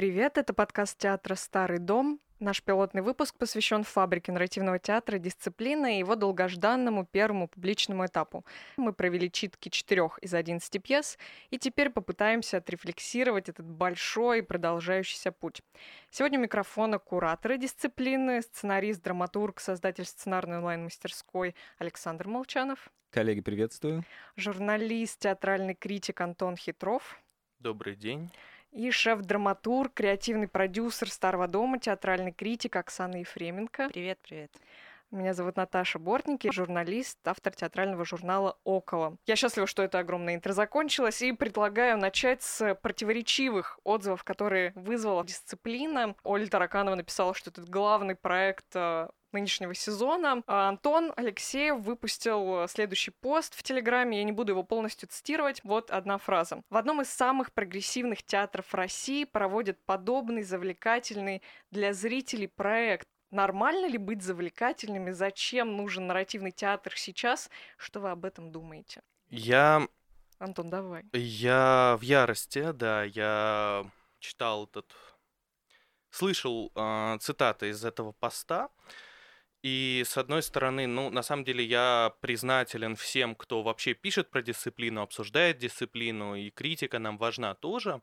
Привет, это подкаст театра «Старый дом». Наш пилотный выпуск посвящен фабрике нарративного театра «Дисциплина» и его долгожданному первому публичному этапу. Мы провели читки четырех из 11 пьес, и теперь попытаемся отрефлексировать этот большой и продолжающийся путь. Сегодня у микрофона кураторы дисциплины, сценарист, драматург, создатель сценарной онлайн-мастерской Александр Молчанов. Коллеги, приветствую. Журналист, театральный критик Антон Хитров. Добрый день и шеф-драматург, креативный продюсер Старого дома, театральный критик Оксана Ефременко. Привет, привет. Меня зовут Наташа Бортники, журналист, автор театрального журнала «Около». Я счастлива, что это огромное интро закончилось, и предлагаю начать с противоречивых отзывов, которые вызвала дисциплина. Оля Тараканова написала, что это главный проект э, нынешнего сезона. А Антон Алексеев выпустил следующий пост в Телеграме, я не буду его полностью цитировать. Вот одна фраза. В одном из самых прогрессивных театров России проводят подобный завлекательный для зрителей проект. Нормально ли быть завлекательными? Зачем нужен нарративный театр сейчас? Что вы об этом думаете? Я... Антон, давай. Я в ярости, да, я читал этот... Слышал э, цитаты из этого поста. И с одной стороны, ну, на самом деле я признателен всем, кто вообще пишет про дисциплину, обсуждает дисциплину, и критика нам важна тоже.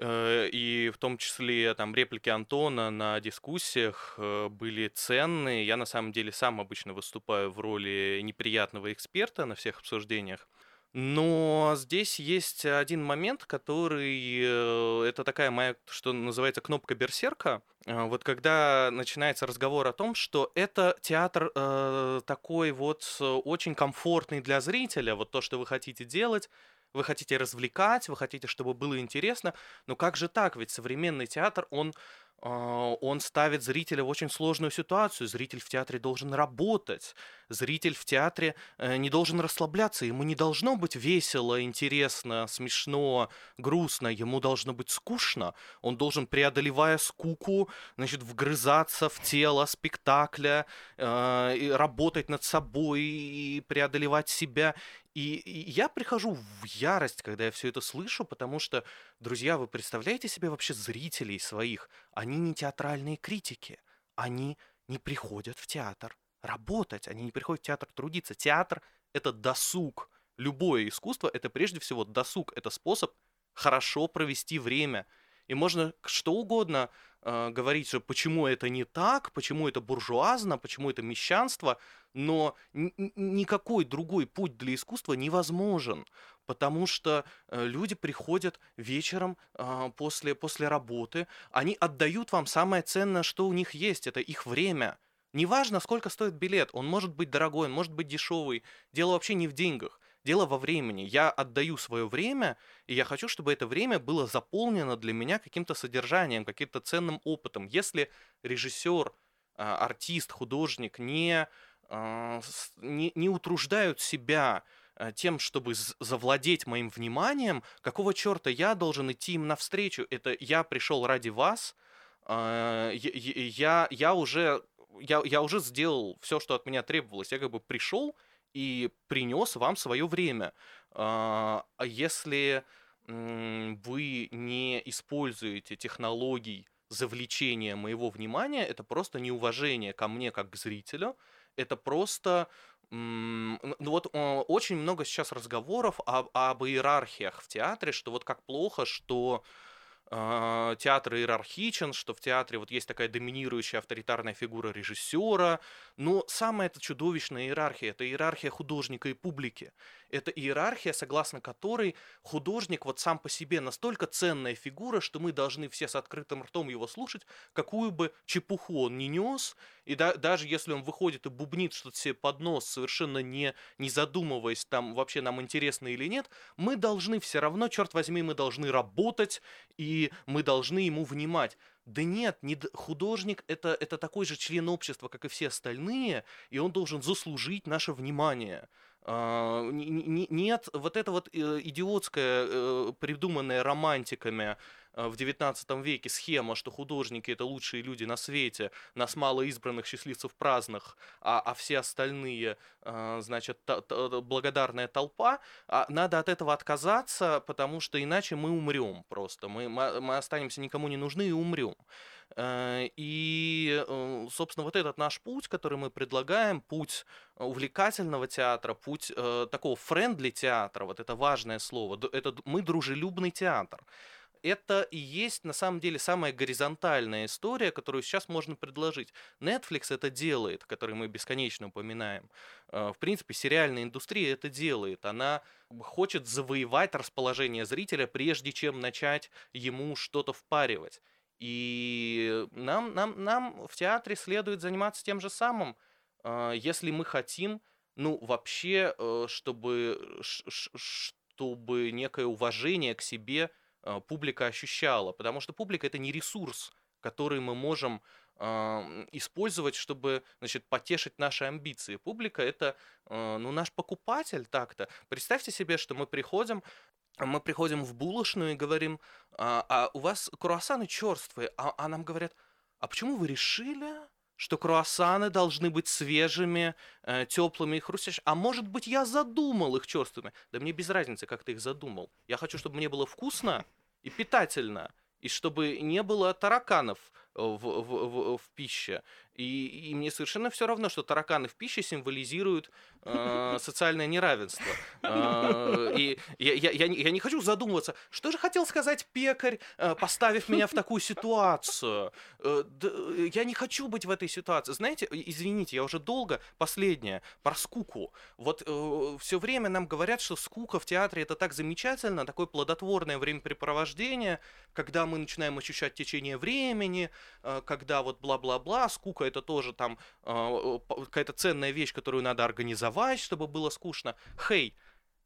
Э, и в том числе там реплики Антона на дискуссиях э, были ценные. Я на самом деле сам обычно выступаю в роли неприятного эксперта на всех обсуждениях. Но здесь есть один момент, который... Э, это такая моя, что называется, кнопка берсерка. Вот когда начинается разговор о том, что это театр э, такой вот очень комфортный для зрителя, вот то, что вы хотите делать, вы хотите развлекать, вы хотите, чтобы было интересно, но как же так? Ведь современный театр, он а, он ставит зрителя в очень сложную ситуацию. Зритель в театре должен работать. Зритель в театре э, не должен расслабляться. Ему не должно быть весело, интересно, смешно, грустно. Ему должно быть скучно. Он должен, преодолевая скуку, значит, вгрызаться в тело спектакля, э, работать над собой, и преодолевать себя. И, я прихожу в ярость, когда я все это слышу, потому что, друзья, вы представляете себе вообще зрителей своих? Они не театральные критики. Они не приходят в театр работать, они не приходят в театр трудиться. Театр — это досуг. Любое искусство — это прежде всего досуг, это способ хорошо провести время. И можно что угодно э, говорить, что почему это не так, почему это буржуазно, почему это мещанство, но никакой другой путь для искусства невозможен, потому что э, люди приходят вечером э, после, после работы, они отдают вам самое ценное, что у них есть, это их время. Неважно, сколько стоит билет, он может быть дорогой, он может быть дешевый, дело вообще не в деньгах. Дело во времени. Я отдаю свое время, и я хочу, чтобы это время было заполнено для меня каким-то содержанием, каким-то ценным опытом. Если режиссер, а, артист, художник не, а, не, не утруждают себя а, тем, чтобы завладеть моим вниманием, какого черта я должен идти им навстречу? Это я пришел ради вас, я, я уже я, я уже сделал все, что от меня требовалось. Я как бы пришел и принес вам свое время. А, а если вы не используете технологий завлечения моего внимания, это просто неуважение ко мне как к зрителю, это просто ну вот очень много сейчас разговоров об, об иерархиях в театре, что вот как плохо, что а, театр иерархичен, что в театре вот есть такая доминирующая авторитарная фигура режиссера, но самая эта чудовищная иерархия – это иерархия художника и публики. Это иерархия, согласно которой художник вот сам по себе настолько ценная фигура, что мы должны все с открытым ртом его слушать, какую бы чепуху он ни нес, и да, даже если он выходит и бубнит что-то себе под нос, совершенно не, не задумываясь, там вообще нам интересно или нет, мы должны все равно, черт возьми, мы должны работать, и мы должны ему внимать. Да нет, не художник это, это такой же член общества, как и все остальные, и он должен заслужить наше внимание. Uh, нет, вот это вот э, идиотское, э, придуманное романтиками в 19 веке схема, что художники это лучшие люди на свете, нас мало избранных счастливцев праздных, а, а все остальные, э, значит, та, та, благодарная толпа, а надо от этого отказаться, потому что иначе мы умрем просто, мы, мы останемся никому не нужны и умрем. Э, и, э, собственно, вот этот наш путь, который мы предлагаем, путь увлекательного театра, путь э, такого френдли театра, вот это важное слово, это мы дружелюбный театр это и есть на самом деле самая горизонтальная история, которую сейчас можно предложить. Netflix это делает, который мы бесконечно упоминаем. В принципе, сериальная индустрия это делает. Она хочет завоевать расположение зрителя, прежде чем начать ему что-то впаривать. И нам, нам, нам в театре следует заниматься тем же самым, а, если мы хотим, ну, вообще, э, чтобы, чтобы некое уважение к себе публика ощущала. Потому что публика это не ресурс, который мы можем использовать, чтобы, значит, потешить наши амбиции. Публика это, а, ну, наш покупатель так-то. Представьте себе, что мы приходим мы приходим в булочную и говорим, а, а у вас круассаны черствые, а, а нам говорят, а почему вы решили, что круассаны должны быть свежими, э, теплыми и хрустящими? А может быть, я задумал их черствыми? Да мне без разницы, как ты их задумал. Я хочу, чтобы мне было вкусно и питательно, и чтобы не было тараканов в, в, в, в пище. И, и мне совершенно все равно, что тараканы в пище символизируют э, социальное неравенство. Э, и я, я, я, не, я не хочу задумываться, что же хотел сказать пекарь, э, поставив меня в такую ситуацию. Э, да, я не хочу быть в этой ситуации. Знаете, извините, я уже долго, последнее, про скуку. Вот э, все время нам говорят, что скука в театре это так замечательно, такое плодотворное времяпрепровождение, когда мы начинаем ощущать течение времени, э, когда вот бла-бла-бла, скука это тоже там э, какая-то ценная вещь, которую надо организовать, чтобы было скучно. Хей,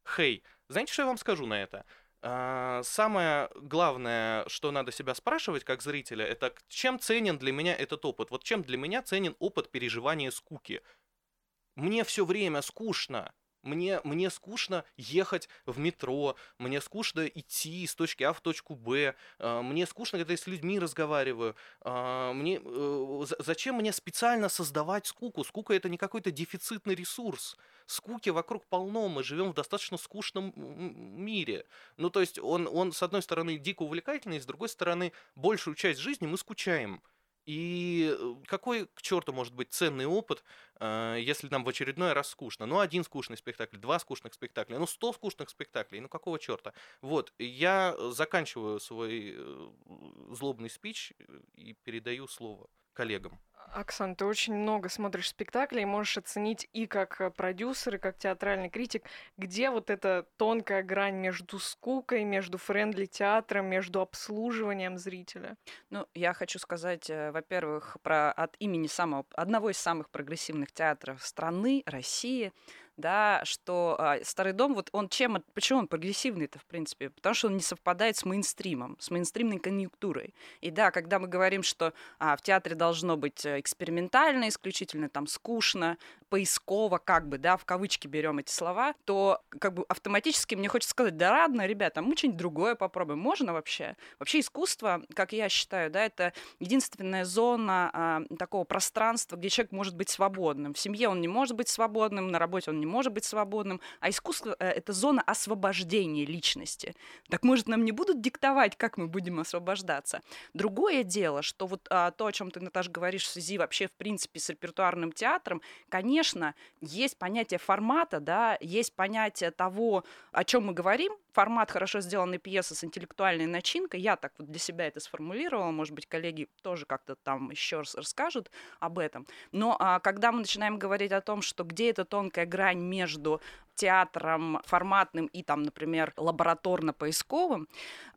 хей, знаете, что я вам скажу на это? Uh, самое главное, что надо себя спрашивать как зрителя, это чем ценен для меня этот опыт? Вот чем для меня ценен опыт переживания скуки? Мне все время скучно. Мне, мне скучно ехать в метро, мне скучно идти с точки А в точку Б, э, мне скучно, когда я с людьми разговариваю. Э, мне, э, зачем мне специально создавать скуку? Скука это не какой-то дефицитный ресурс. Скуки вокруг полно, мы живем в достаточно скучном мире. Ну, то есть он, он с одной стороны, дико увлекательный, с другой стороны, большую часть жизни мы скучаем. И э, какой к черту может быть ценный опыт, э, если нам в очередной раз скучно? Ну, один скучный спектакль, два скучных спектакля, ну, сто скучных спектаклей, ну, какого черта? Вот, я заканчиваю свой э, злобный спич и передаю слово коллегам. Оксан, ты очень много смотришь спектаклей, можешь оценить и как э, продюсер, и как театральный критик, где вот эта тонкая грань между скукой, между френдли театром, между обслуживанием зрителя? Ну, я хочу сказать, э, во-первых, про от имени самого одного из самых прогрессивных театров страны, России, да, что а, старый дом, вот он чем, почему он прогрессивный-то, в принципе? Потому что он не совпадает с мейнстримом, с мейнстримной конъюнктурой. И да, когда мы говорим, что а, в театре должно быть э, экспериментально, исключительно там скучно, поисково, как бы, да, в кавычки берем эти слова, то как бы автоматически мне хочется сказать, да ладно, ребята, мы что-нибудь другое попробуем. Можно вообще? Вообще искусство, как я считаю, да, это единственная зона а, такого пространства, где человек может быть свободным. В семье он не может быть свободным, на работе он не может быть свободным, а искусство э, — это зона освобождения личности. Так, может, нам не будут диктовать, как мы будем освобождаться? Другое дело, что вот а, то, о чем ты, Наташа, говоришь в связи вообще, в принципе, с репертуарным театром, конечно, есть понятие формата, да, есть понятие того, о чем мы говорим, формат хорошо сделанной пьесы с интеллектуальной начинкой. Я так вот для себя это сформулировала, может быть, коллеги тоже как-то там еще раз расскажут об этом. Но а, когда мы начинаем говорить о том, что где эта тонкая грань между театром форматным и там, например, лабораторно-поисковым,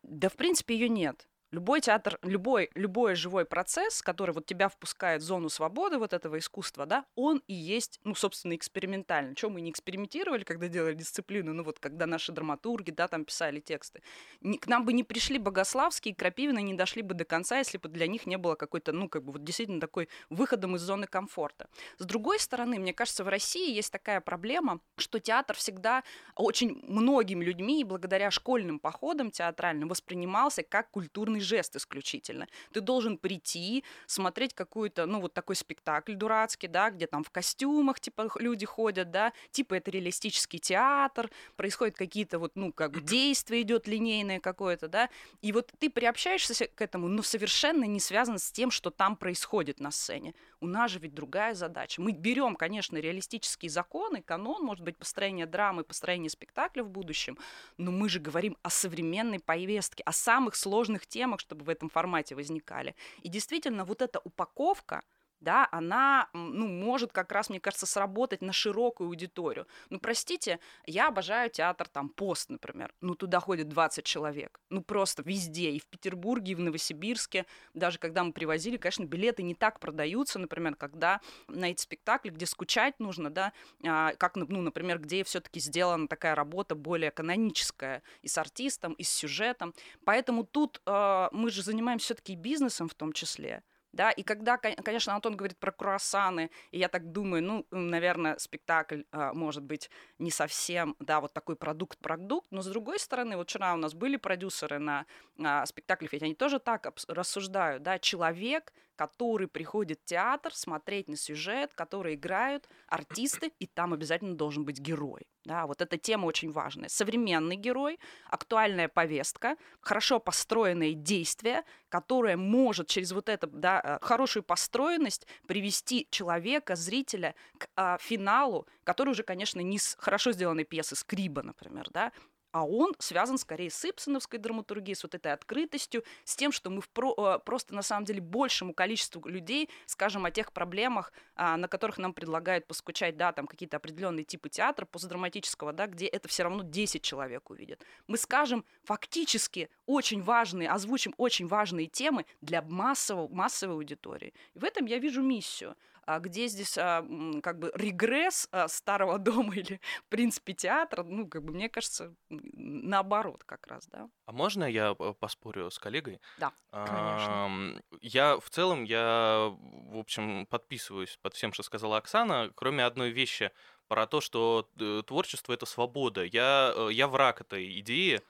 да, в принципе, ее нет. Любой театр, любой, любой живой процесс, который вот тебя впускает в зону свободы вот этого искусства, да, он и есть, ну, собственно, экспериментальный. Чем мы не экспериментировали, когда делали дисциплину, ну, вот когда наши драматурги, да, там писали тексты. Не, к нам бы не пришли Богославские и Крапивины, не дошли бы до конца, если бы для них не было какой-то, ну, как бы вот действительно такой выходом из зоны комфорта. С другой стороны, мне кажется, в России есть такая проблема, что театр всегда очень многими людьми благодаря школьным походам театральным воспринимался как культурный жест исключительно. Ты должен прийти, смотреть какую-то, ну, вот такой спектакль дурацкий, да, где там в костюмах, типа, люди ходят, да, типа это реалистический театр, происходят какие-то вот, ну, как бы действие идет линейное какое-то, да, и вот ты приобщаешься к этому, но совершенно не связан с тем, что там происходит на сцене. У нас же ведь другая задача. Мы берем, конечно, реалистические законы, канон, может быть, построение драмы, построение спектакля в будущем, но мы же говорим о современной повестке, о самых сложных темах, чтобы в этом формате возникали. И действительно, вот эта упаковка, да, она, ну, может как раз, мне кажется, сработать на широкую аудиторию. Ну, простите, я обожаю театр там пост, например. Ну, туда ходит 20 человек. Ну, просто везде, и в Петербурге, и в Новосибирске. Даже когда мы привозили, конечно, билеты не так продаются, например, когда на эти спектакли, где скучать нужно, да, а, как, ну, например, где все-таки сделана такая работа более каноническая и с артистом, и с сюжетом. Поэтому тут э, мы же занимаемся все-таки бизнесом в том числе да, и когда, конечно, Антон говорит про круассаны, и я так думаю, ну, наверное, спектакль а, может быть не совсем, да, вот такой продукт-продукт, но с другой стороны, вот вчера у нас были продюсеры на а, спектаклях, ведь они тоже так рассуждают, да, человек, который приходит в театр смотреть на сюжет, который играют артисты, и там обязательно должен быть герой. Да, вот эта тема очень важная. Современный герой, актуальная повестка, хорошо построенные действия, которое может через вот эту да, э, хорошую построенность привести человека, зрителя к а, финалу, который уже, конечно, не с хорошо сделанной пьесы Скриба, например, да, а он связан скорее с ипсоновской драматургией, с вот этой открытостью, с тем, что мы впро- э, просто на самом деле большему количеству людей скажем о тех проблемах, а, на которых нам предлагают поскучать, да, там какие-то определенные типы театра постдраматического, да, где это все равно 10 человек увидят. Мы скажем фактически очень важные, озвучим очень важные темы для массового, массовой аудитории. И в этом я вижу миссию. А где здесь а, как бы регресс а, старого дома или, в принципе, театра, ну, как бы, мне кажется, наоборот как раз, да. А можно я э, поспорю с коллегой? Да, конечно. Я в целом, я, в общем, подписываюсь под всем, что сказала Оксана, кроме одной вещи про то, что э, творчество — это свобода. Я, э, я враг этой идеи,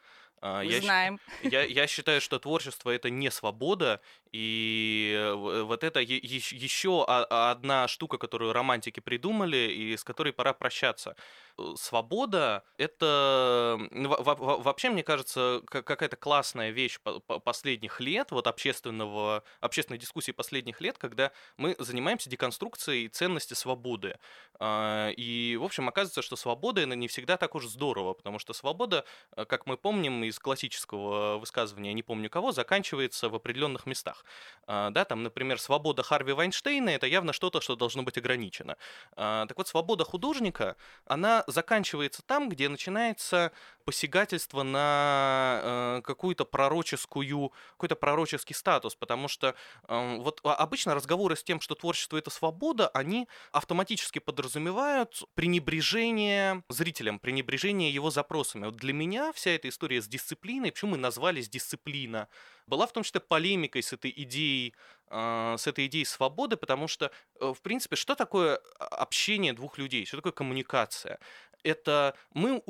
мы я знаем. Я, я считаю, что творчество это не свобода, и э, вот это еще одна штука, которую романтики придумали, и с которой пора прощаться. Э, свобода — это вообще, мне кажется, какая-то классная вещь последних лет, вот общественного, общественной дискуссии последних лет, когда мы занимаемся деконструкцией ценности свободы. А, и, в общем, оказывается, что свобода — это не всегда так уж здорово, потому что свобода, э, как мы помним из классического высказывания «не помню кого», заканчивается в определенных местах. А, да, там, например, свобода Харви Вайнштейна — это явно что-то, что должно быть ограничено. А, так вот, свобода художника, она заканчивается там, где начинается посягательство на э, какую-то пророческую, какой-то пророческий статус, потому что э, вот обычно разговоры с тем, что творчество это свобода, они автоматически подразумевают пренебрежение зрителям, пренебрежение его запросами. Вот для меня вся эта история с дисциплиной, почему мы назвались дисциплина, была в том числе полемикой с этой идеей, э, с этой идеей свободы, потому что, э, в принципе, что такое общение двух людей, что такое коммуникация? это мы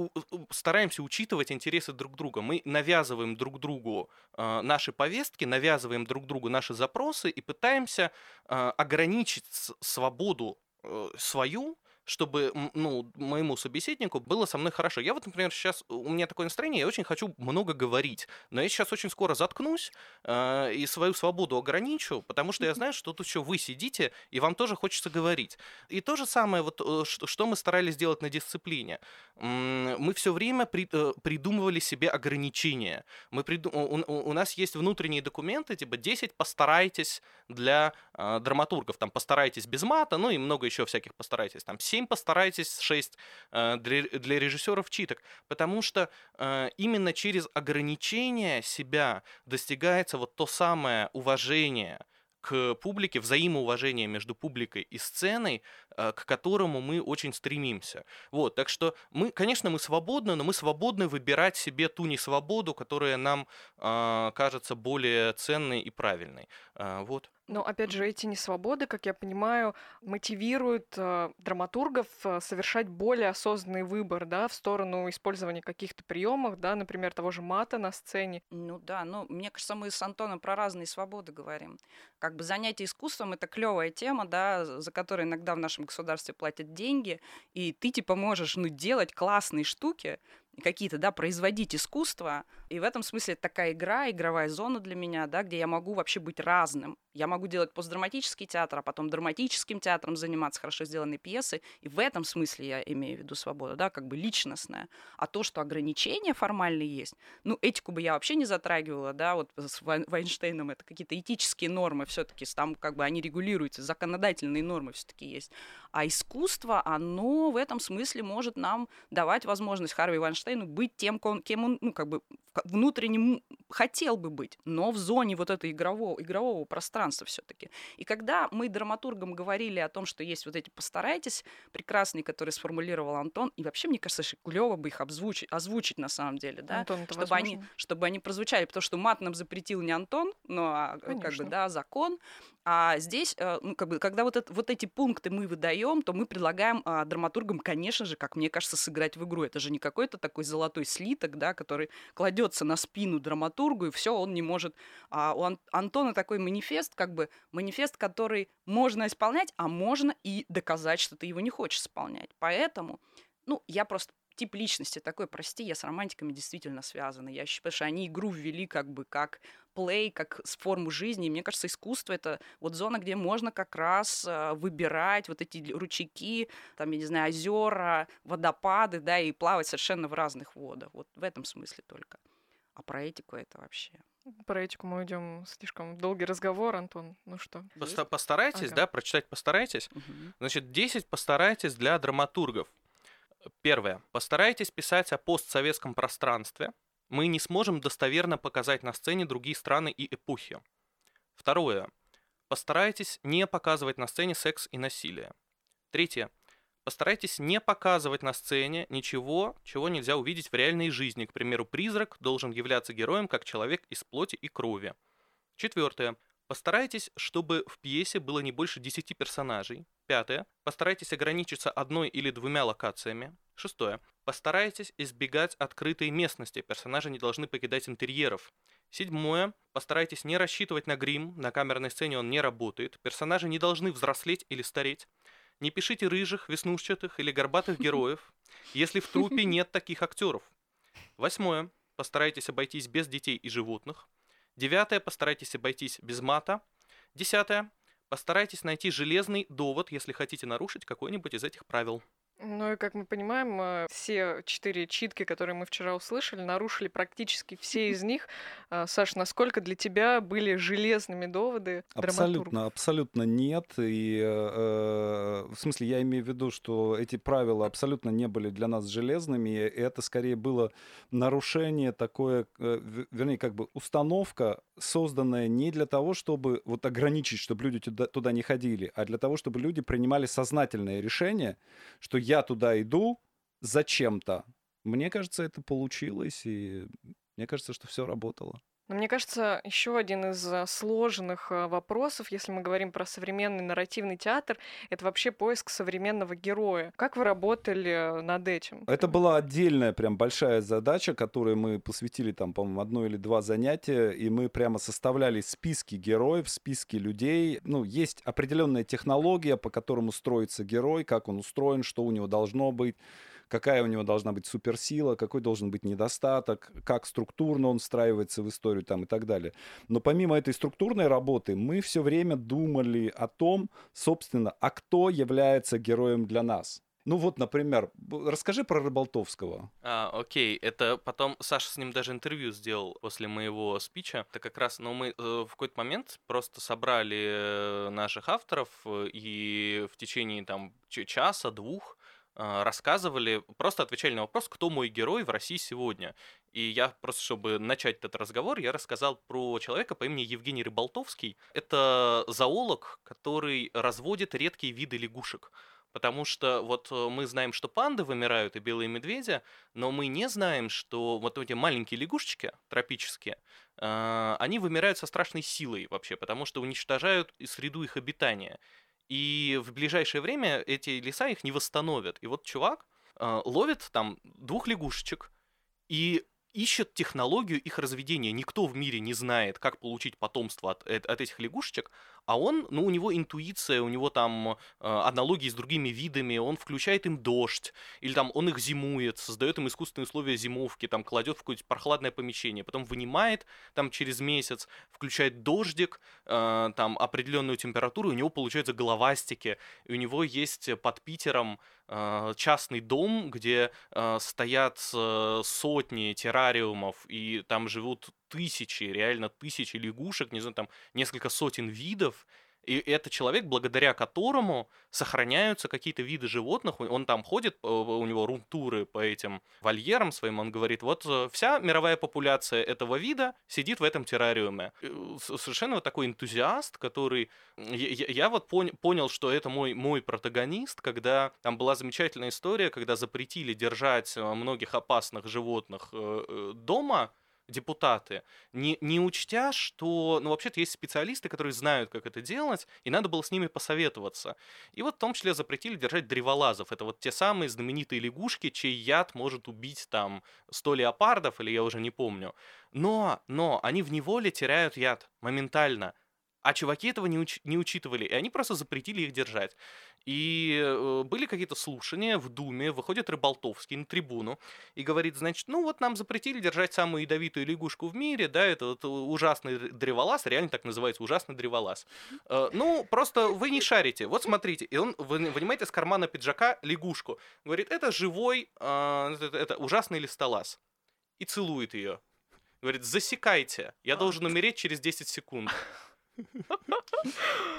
стараемся учитывать интересы друг друга. Мы навязываем друг другу э, наши повестки, навязываем друг другу наши запросы и пытаемся ограничить свободу э, свою чтобы ну, моему собеседнику было со мной хорошо. Я вот, например, сейчас, у меня такое настроение, я очень хочу много говорить, но я сейчас очень скоро заткнусь э, и свою свободу ограничу, потому что я знаю, что тут еще вы сидите, и вам тоже хочется говорить. И то же самое, вот, э, что мы старались сделать на дисциплине. Мы все время при, э, придумывали себе ограничения. Мы приду... у, у нас есть внутренние документы, типа 10 постарайтесь для э, драматургов, там постарайтесь без мата, ну и много еще всяких постарайтесь, там 7 постарайтесь, 6 э, для, для режиссеров читок, потому что э, именно через ограничение себя достигается вот то самое уважение, к публике, взаимоуважение между публикой и сценой, к которому мы очень стремимся. Вот, так что мы, конечно, мы свободны, но мы свободны выбирать себе ту несвободу, которая нам кажется более ценной и правильной. Вот. Но опять же, эти несвободы, как я понимаю, мотивируют э, драматургов э, совершать более осознанный выбор, да, в сторону использования каких-то приемов, да, например, того же мата на сцене. Ну да, ну мне кажется, мы с Антоном про разные свободы говорим. Как бы занятие искусством это клевая тема, да, за которую иногда в нашем государстве платят деньги, и ты типа можешь ну делать классные штуки, какие-то, да, производить искусство. И в этом смысле это такая игра, игровая зона для меня, да, где я могу вообще быть разным. Я могу делать постдраматический театр, а потом драматическим театром заниматься хорошо сделанной пьесы. И в этом смысле я имею в виду свободу, да, как бы личностная. А то, что ограничения формальные есть, ну, этику бы я вообще не затрагивала, да, вот с Вайнштейном это какие-то этические нормы все таки там как бы они регулируются, законодательные нормы все таки есть. А искусство, оно в этом смысле может нам давать возможность Харви Вайнштейну быть тем, кем он, ну, как бы внутренне хотел бы быть, но в зоне вот этого игрового, игрового пространства все-таки. И когда мы драматургам говорили о том, что есть вот эти «постарайтесь», прекрасные, которые сформулировал Антон, и вообще, мне кажется, что клево бы их обзвучить, озвучить на самом деле, да, Антон, чтобы, они, чтобы они прозвучали, потому что мат нам запретил не Антон, но а, как бы, да, закон, а здесь, э, ну, как бы, когда вот, это, вот эти пункты мы выдаем, то мы предлагаем а, драматургам, конечно же, как мне кажется, сыграть в игру. Это же не какой-то такой золотой слиток, да, который кладется на спину драматургу, и все, он не может. А у Ан- Антона такой манифест, как бы манифест, который можно исполнять, а можно и доказать, что ты его не хочешь исполнять. Поэтому, ну, я просто тип личности такой, прости, я с романтиками действительно связана. Я считаю, что они игру ввели как бы как плей, как с форму жизни. И мне кажется, искусство — это вот зона, где можно как раз э, выбирать вот эти ручейки, там, я не знаю, озера, водопады, да, и плавать совершенно в разных водах. Вот в этом смысле только. А про этику это вообще... Про этику мы уйдем слишком долгий разговор, Антон. Ну что? Поста- постарайтесь, ага. да, прочитать постарайтесь. Угу. Значит, 10 постарайтесь для драматургов. Первое. Постарайтесь писать о постсоветском пространстве. Мы не сможем достоверно показать на сцене другие страны и эпохи. Второе. Постарайтесь не показывать на сцене секс и насилие. Третье. Постарайтесь не показывать на сцене ничего, чего нельзя увидеть в реальной жизни. К примеру, призрак должен являться героем как человек из плоти и крови. Четвертое. Постарайтесь, чтобы в пьесе было не больше 10 персонажей. Пятое. Постарайтесь ограничиться одной или двумя локациями. Шестое. Постарайтесь избегать открытой местности. Персонажи не должны покидать интерьеров. Седьмое. Постарайтесь не рассчитывать на грим. На камерной сцене он не работает. Персонажи не должны взрослеть или стареть. Не пишите рыжих, веснушчатых или горбатых героев, если в трупе нет таких актеров. Восьмое. Постарайтесь обойтись без детей и животных. Девятое. Постарайтесь обойтись без мата. Десятое. Постарайтесь найти железный довод, если хотите нарушить какой-нибудь из этих правил. Ну и как мы понимаем, э, все четыре читки, которые мы вчера услышали, нарушили практически все из них. А, Саш, насколько для тебя были железными доводы Абсолютно, абсолютно нет. И э, в смысле, я имею в виду, что эти правила абсолютно не были для нас железными. И это скорее было нарушение такое, э, вернее, как бы установка, созданная не для того, чтобы вот ограничить, чтобы люди туда, туда не ходили, а для того, чтобы люди принимали сознательное решение, что я туда иду зачем-то. Мне кажется, это получилось, и мне кажется, что все работало. Но мне кажется, еще один из э, сложных э, вопросов, если мы говорим про современный нарративный театр, это вообще поиск современного героя. Как вы работали над этим? Это была отдельная прям большая задача, которой мы посвятили там, по-моему, одно или два занятия, и мы прямо составляли списки героев, списки людей. Ну, есть определенная технология, по которому строится герой, как он устроен, что у него должно быть какая у него должна быть суперсила, какой должен быть недостаток, как структурно он встраивается в историю там, и так далее. Но помимо этой структурной работы, мы все время думали о том, собственно, а кто является героем для нас. Ну вот, например, расскажи про Рыболтовского. А, окей, это потом Саша с ним даже интервью сделал после моего спича. Это как раз, ну мы э, в какой-то момент просто собрали э, наших авторов э, и в течение там часа, двух а, рассказывали, просто отвечали на вопрос, кто мой герой в России сегодня. И я просто, чтобы начать этот разговор, я рассказал про человека по имени Евгений Рыболтовский. Это зоолог, который разводит редкие виды лягушек. Потому что вот э, мы знаем, что панды вымирают и белые медведи, но мы не знаем, что вот эти маленькие лягушечки тропические, э, они вымирают со страшной силой вообще, потому что уничтожают среду их обитания. И в ближайшее время эти леса их не восстановят. И вот чувак э, ловит там двух лягушечек, и ищет технологию их разведения. Никто в мире не знает, как получить потомство от, от этих лягушечек, а он, ну, у него интуиция, у него там э, аналогии с другими видами, он включает им дождь, или там он их зимует, создает им искусственные условия зимовки, там кладет в какое-то прохладное помещение, потом вынимает там через месяц, включает дождик, э, там определенную температуру, у него получаются головастики, и у него есть под Питером э, частный дом, где стоят э, сотни террариумов, и там живут тысячи, реально тысячи лягушек, не знаю, там несколько сотен видов, и это человек, благодаря которому сохраняются какие-то виды животных. Он там ходит, э, у него рунтуры по этим вольерам своим. Он говорит, вот э, вся мировая популяция этого вида сидит в этом террариуме. Э, совершенно вот такой энтузиаст, который... Я, вот пон- понял, что это мой, мой протагонист, когда там была замечательная история, когда запретили держать многих опасных животных дома, депутаты, не, не учтя, что, ну, вообще-то есть специалисты, которые знают, как это делать, и надо было с ними посоветоваться. И вот в том числе запретили держать древолазов. Это вот те самые знаменитые лягушки, чей яд может убить там 100 леопардов, или я уже не помню. Но, но, они в неволе теряют яд моментально. А чуваки этого не, уч- не учитывали, и они просто запретили их держать. И э, были какие-то слушания в Думе, выходит Рыболтовский на трибуну и говорит, значит, ну вот нам запретили держать самую ядовитую лягушку в мире, да, это вот ужасный древолаз, реально так называется, ужасный древолаз. Э, ну, просто вы не шарите, вот смотрите, и он вынимает из кармана пиджака лягушку, говорит, это живой, э, это, это ужасный листолаз, и целует ее. Говорит, засекайте, я должен умереть через 10 секунд.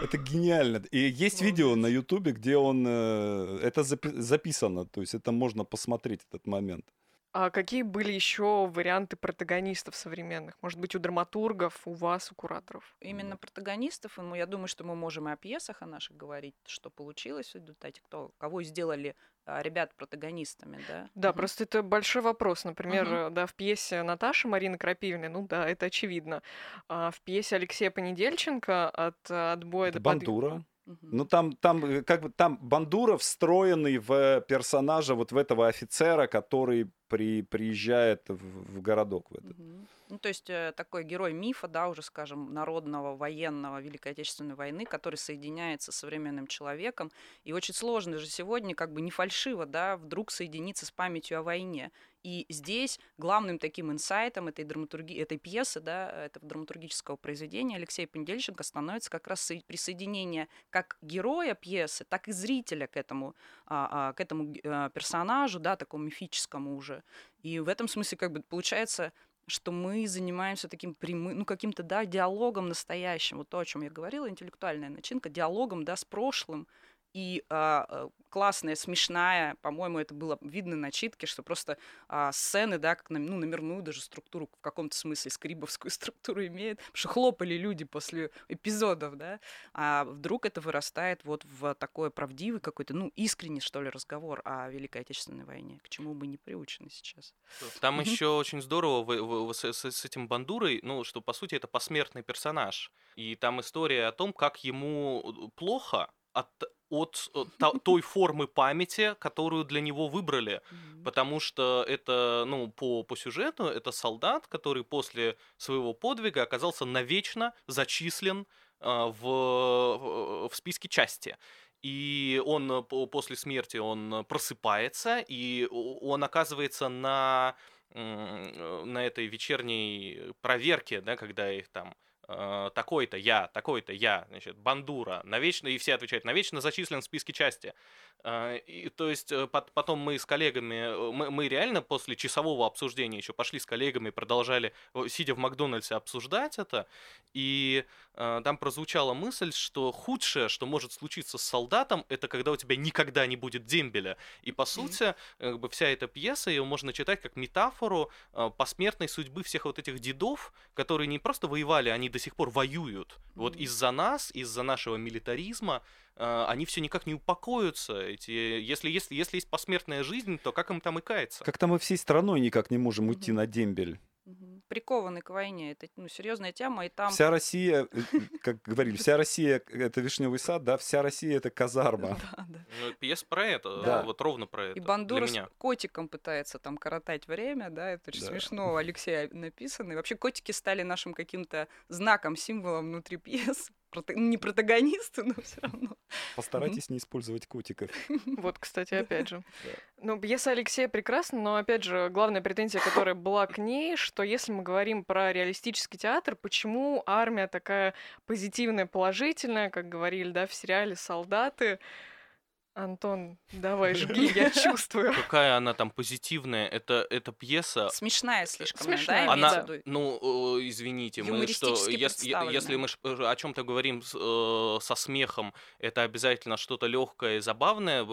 Это гениально. И есть видео на Ютубе, где он... Э, это записано, то есть это можно посмотреть этот момент. А какие были еще варианты протагонистов современных? Может быть, у драматургов, у вас, у кураторов? Именно протагонистов, ну, я думаю, что мы можем и о пьесах о наших говорить, что получилось в результате, кто, кого сделали а, ребят протагонистами, да? Да, угу. просто это большой вопрос. Например, угу. да, в пьесе Наташи Марины Крапивиной, ну да, это очевидно. А в пьесе Алексея Понедельченко от отбоя это до Бандура. Под... Угу. Ну там, там, э, как бы там Бандура встроенный в персонажа вот в этого офицера, который при, приезжает в, в городок в этот. Угу. Ну, то есть э, такой герой мифа, да, уже, скажем, народного, военного Великой Отечественной войны, который соединяется с современным человеком. И очень сложно же сегодня, как бы не фальшиво, да, вдруг соединиться с памятью о войне. И здесь главным таким инсайтом этой драматургии, этой пьесы, да, этого драматургического произведения Алексея Пендельченко становится как раз присоединение как героя пьесы, так и зрителя к этому, а, а, к этому а, персонажу, да, такому мифическому уже. И в этом смысле как бы получается что мы занимаемся таким прямым, ну, каким-то, да, диалогом настоящим, вот то, о чем я говорила, интеллектуальная начинка, диалогом, да, с прошлым, и а, э, классная, смешная, по-моему, это было видно на читке, что просто а, сцены, да, как ну, номерную даже структуру, в каком-то смысле скрибовскую структуру имеет, потому что хлопали люди после эпизодов, да, а вдруг это вырастает вот в такой правдивый какой-то, ну, искренний, что ли, разговор о Великой Отечественной войне, к чему мы не приучены сейчас. Там еще очень здорово с, с этим Бандурой, ну, что, по сути, это посмертный персонаж, и там история о том, как ему плохо, от от э, той формы памяти, которую для него выбрали. Потому что это, ну, по, по сюжету, это солдат, который после своего подвига оказался навечно зачислен э, в, в списке части. И он э, после смерти он просыпается, и он оказывается на, на этой вечерней проверке, да, когда их там Э, такой-то я, такой-то я, значит, Бандура, навечно, и все отвечают, навечно зачислен в списке части. Э, и, то есть э, потом мы с коллегами, мы, мы реально после часового обсуждения еще пошли с коллегами, продолжали, сидя в Макдональдсе, обсуждать это, и там прозвучала мысль, что худшее, что может случиться с солдатом, это когда у тебя никогда не будет дембеля. И по сути, как бы вся эта пьеса, ее можно читать как метафору посмертной судьбы всех вот этих дедов, которые не просто воевали, они до сих пор воюют. Вот из-за нас, из-за нашего милитаризма, э, они все никак не упокоятся. Эти, если, если, если есть посмертная жизнь, то как им там и каяться? Как-то мы всей страной никак не можем уйти на дембель. Прикованы к войне. Это ну, серьезная тема, и там... Вся Россия, э, как говорили, вся Россия — это вишневый сад, да, вся Россия — это казарма. Да, да. Ну, пьеса про это, Да. вот ровно про это. И Бандура с котиком пытается там коротать время, да, это очень Да. смешно, у Алексея написано. И вообще котики стали нашим каким-то знаком, символом внутри пьес. Прото- Не протагонисты, но все равно. Постарайтесь не использовать котиков. Вот, кстати, опять же. Ну, пьеса Алексея прекрасна, но, опять же, главная претензия, которая была к ней, что если мы говорим про реалистический театр, почему армия такая позитивная, положительная, как говорили, да, в сериале «Солдаты», Антон, давай жги, я чувствую. Какая она там позитивная, это, это пьеса, Смешная слишком, Смешная, да, Она, ну, извините, мы что, если, если мы э, о чем-то говорим с- э, со смехом, это обязательно что-то легкое и забавное.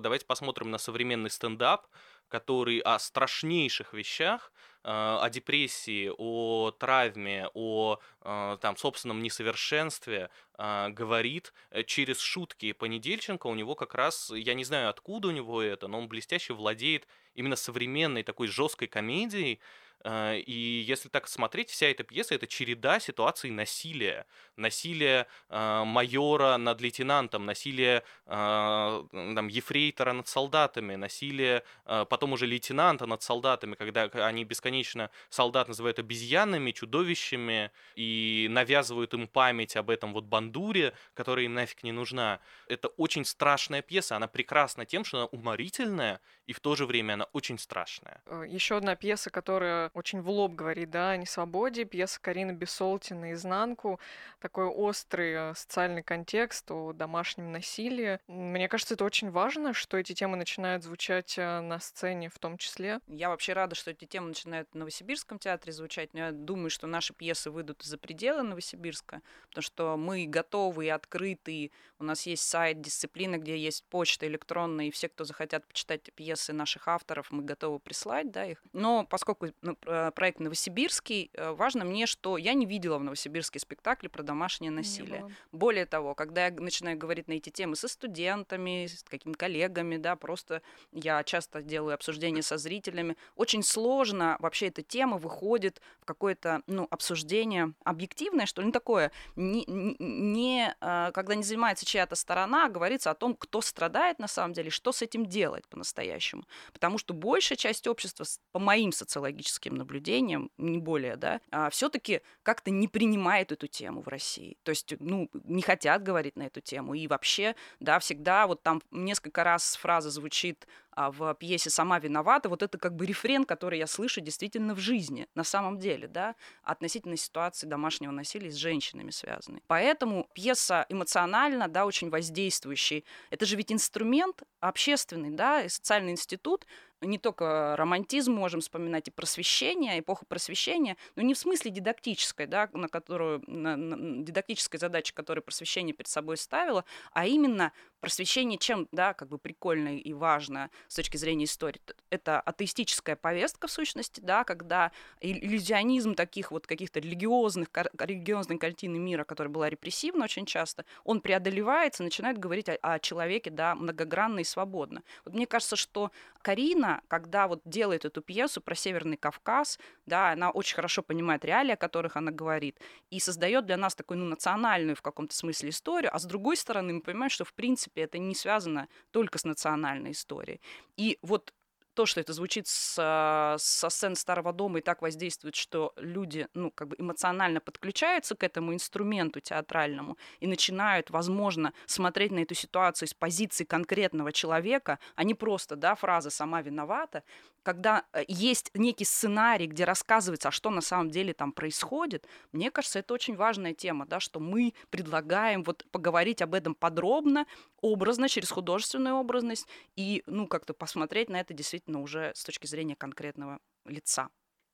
Давайте посмотрим на современный стендап, который о страшнейших вещах, о депрессии, о травме, о э, там собственном несовершенстве э, говорит э, через шутки Понедельченко. У него как раз, я не знаю, откуда у него это, но он блестяще владеет именно современной такой жесткой комедией, И если так смотреть, вся эта пьеса это череда ситуаций насилия. Насилие э, майора над лейтенантом, насилие э, там, ефрейтора над солдатами, насилие э, потом уже лейтенанта над солдатами, когда они бесконечно солдат называют обезьянами, чудовищами и навязывают им память об этом вот бандуре, которая им нафиг не нужна. Это очень страшная пьеса, она прекрасна тем, что она уморительная и в то же время она очень страшная. Еще одна пьеса, которая очень в лоб говорит, да, о несвободе, пьеса Карины Бессолти «Наизнанку», такой острый э, социальный контекст о домашнем насилии. Мне кажется, это очень важно, что эти темы начинают звучать э, на сцене в том числе. Я вообще рада, что эти темы начинают в Новосибирском театре звучать, но я думаю, что наши пьесы выйдут за пределы Новосибирска, потому что мы готовы и открыты, у нас есть сайт дисциплины, где есть почта электронная, и все, кто захотят почитать пьесы наших авторов, мы готовы прислать, да, их. Но поскольку ну, проект новосибирский, э, важно мне, что я не видела в Новосибирске спектакли про домашнее Не насилие. Более того, когда я начинаю говорить на эти темы со студентами, с какими коллегами, да, просто я часто делаю обсуждения со зрителями, очень сложно вообще эта тема выходит в какое-то, ну, обсуждение объективное, что ли, ну, такое, не, не- а, когда не занимается чья-то сторона, а говорится о том, кто страдает на самом деле, что с этим делать по-настоящему. Потому что большая часть общества, по моим социологическим наблюдениям, не более, да, все-таки как-то не принимает эту тему в России. То есть, ну, не хотят говорить на эту тему. И вообще, да, всегда вот там несколько раз фраза звучит а, в пьесе «Сама виновата», вот это как бы рефрен, который я слышу действительно в жизни, на самом деле, да, относительно ситуации домашнего насилия с женщинами связанной. Поэтому пьеса эмоционально, да, очень воздействующий. Это же ведь инструмент общественный, да, и социальный институт, не только романтизм можем вспоминать и просвещение, эпоху просвещения, но не в смысле дидактической, да, на которую, на- на- дидактической задачи, которую просвещение перед собой ставило, а именно просвещение чем, да, как бы прикольно и важно с точки зрения истории. Это атеистическая повестка, в сущности, да, когда ил- иллюзионизм таких вот каких-то религиозных, религиозной картины мира, которая была репрессивна очень часто, он преодолевается, начинает говорить о, о человеке, да, многогранно и свободно. Вот мне кажется, что Карина, когда вот делает эту пьесу про Северный Кавказ, да, она очень хорошо понимает реалии, о которых она говорит, и создает для нас такую, ну, национальную в каком-то смысле историю, а с другой стороны мы понимаем, что, в принципе, это не связано только с национальной историей. И вот то, что это звучит с, а, со сцены Старого дома и так воздействует, что люди, ну, как бы эмоционально подключаются к этому инструменту театральному и начинают, возможно, смотреть на эту ситуацию с позиции конкретного человека, а не просто, да, фраза «сама виновата», когда э, есть некий сценарий, где рассказывается, а что на самом деле там происходит, мне кажется, это очень важная тема, да, что мы предлагаем вот поговорить об этом подробно, образно, через художественную образность, и, ну, как-то посмотреть на это действительно уже с точки зрения конкретного лица.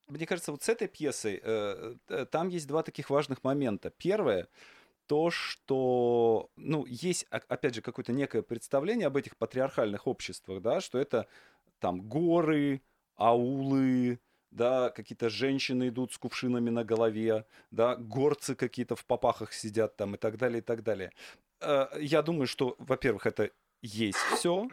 Мне кажется, вот с этой пьесой э, э, там есть два таких важных момента. Первое то, что, ну, есть, опять же, какое-то некое представление об этих патриархальных обществах, да, что это там горы, аулы, да, какие-то женщины идут с кувшинами на голове, да, горцы какие-то в попахах сидят там и так далее, и так далее. Э, я думаю, что, во-первых, это есть все,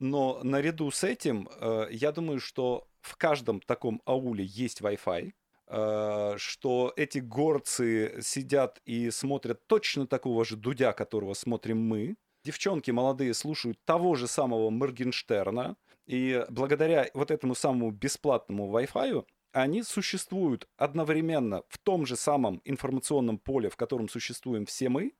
но наряду с этим, э, я думаю, что в каждом таком ауле есть Wi-Fi, э, что эти горцы сидят и смотрят точно такого же Дудя, которого смотрим мы. Девчонки молодые слушают того же самого Моргенштерна, и благодаря вот этому самому бесплатному Wi-Fi они существуют одновременно в том же самом информационном поле, в котором существуем все мы,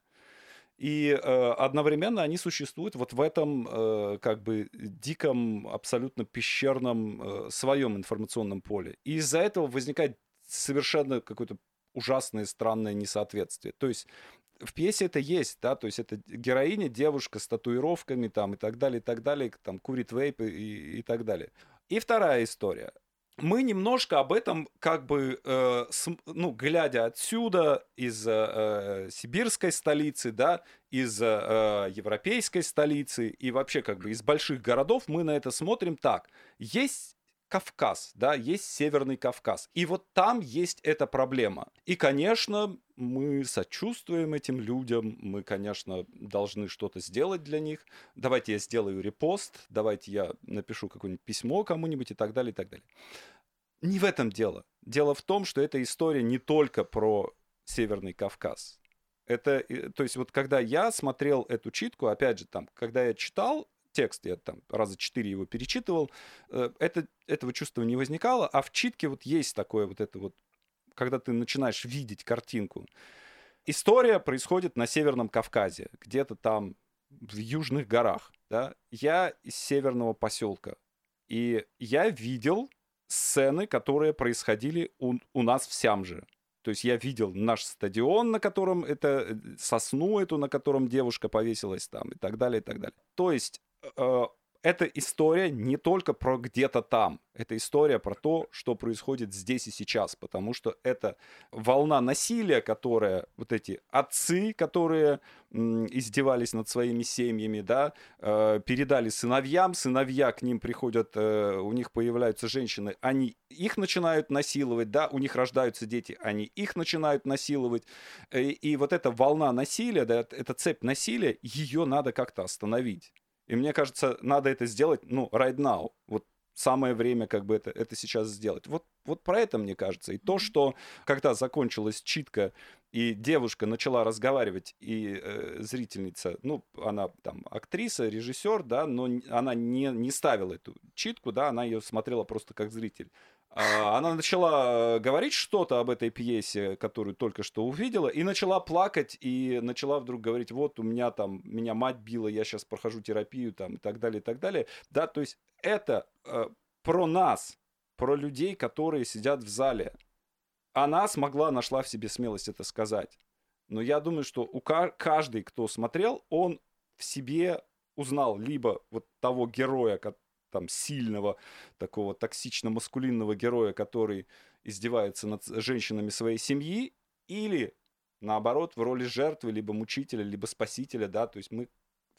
и э, одновременно они существуют вот в этом э, как бы диком, абсолютно пещерном э, своем информационном поле. И из-за этого возникает совершенно какое-то ужасное, странное несоответствие. То есть в пьесе это есть, да, то есть это героиня, девушка с татуировками там и так далее, и так далее, там курит вейп и, и так далее. И вторая история. Мы немножко об этом, как бы, э, с, ну, глядя отсюда, из э, сибирской столицы, да, из э, европейской столицы и вообще как бы из больших городов, мы на это смотрим так. Есть Кавказ, да, есть Северный Кавказ. И вот там есть эта проблема. И, конечно, мы сочувствуем этим людям, мы, конечно, должны что-то сделать для них. Давайте я сделаю репост, давайте я напишу какое-нибудь письмо кому-нибудь и так далее, и так далее. Не в этом дело. Дело в том, что эта история не только про Северный Кавказ. Это, то есть вот когда я смотрел эту читку, опять же, там, когда я читал текст, я там раза четыре его перечитывал, э, это, этого чувства не возникало, а в читке вот есть такое вот это вот, когда ты начинаешь видеть картинку. История происходит на Северном Кавказе, где-то там в южных горах. Да? Я из северного поселка. И я видел сцены, которые происходили у, у нас в Сямже. То есть я видел наш стадион, на котором это э, сосну эту, на котором девушка повесилась там и так далее, и так далее. То есть эта история не только про где-то там, это история про то, что происходит здесь и сейчас, потому что это волна насилия, которая вот эти отцы, которые издевались над своими семьями, да, э, передали сыновьям, сыновья к ним приходят, э, у них появляются женщины, они их начинают насиловать, да, у них рождаются дети, они их начинают насиловать, и, э, и вот эта волна насилия, да, эта цепь насилия, ее надо как-то остановить. И мне кажется, надо это сделать, ну, right now. Вот самое время как бы это, это сейчас сделать. Вот, вот про это мне кажется. И то, что когда закончилась читка, и девушка начала разговаривать, и э, зрительница, ну, она там актриса, режиссер, да, но она не, не ставила эту читку, да, она ее смотрела просто как зритель. А, она начала э, говорить что-то об этой пьесе, которую только что увидела, и начала плакать, и начала вдруг говорить, вот у меня там, меня мать била, я сейчас прохожу терапию, там, и так далее, и так далее. Да, то есть это э, про нас, про людей, которые сидят в зале. Она смогла, нашла в себе смелость это сказать. Но я думаю, что у каждый, кто смотрел, он в себе узнал либо вот того героя, там сильного, такого токсично-маскулинного героя, который издевается над женщинами своей семьи, или наоборот в роли жертвы, либо мучителя, либо спасителя, да, то есть мы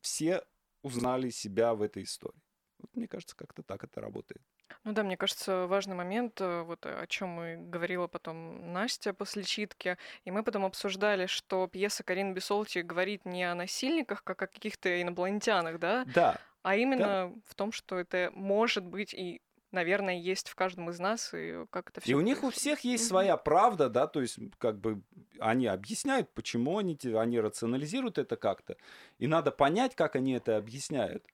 все узнали себя в этой истории. Вот, мне кажется, как-то так это работает. Ну да, мне кажется, важный момент, э, вот о чем мы говорила потом Настя после читки, и мы потом обсуждали, что пьеса Карины Бесолти говорит не о насильниках, как о каких-то инопланетянах, да? Да. А именно да. в том, что это может быть и наверное, есть в каждом из нас, и как это все. И у них у всех есть своя правда, да, то есть, как бы они объясняют, почему они, они рационализируют это как-то. И надо понять, как они это объясняют.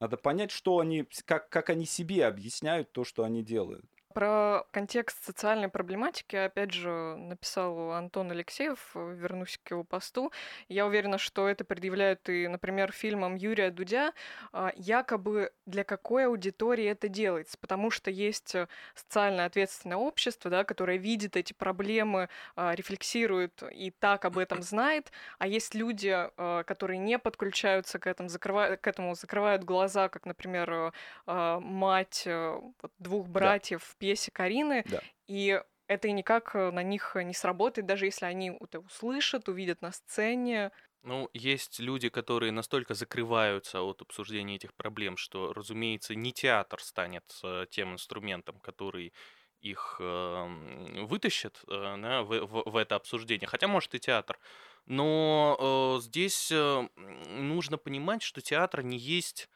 Надо понять, что они, как, как они себе объясняют то, что они делают. Про контекст социальной проблематики, опять же, написал Антон Алексеев, вернусь к его посту. Я уверена, что это предъявляют и, например, фильмом Юрия Дудя, а, якобы для какой аудитории это делается, потому что есть социально ответственное общество, да, которое видит эти проблемы, а, рефлексирует и так об этом знает, а есть люди, а, которые не подключаются к этому, закрывают, к этому закрывают глаза, как, например, мать э, двух братьев да пьесе Карины, да. и это и никак э, на них не сработает, даже если они это услышат, увидят на сцене. Ну, есть люди, которые настолько закрываются от обсуждения этих проблем, что, разумеется, не театр станет э, тем инструментом, который их э, вытащит э, да, в, в, в это обсуждение. Хотя, может, и театр. Но э, здесь э, нужно понимать, что театр не есть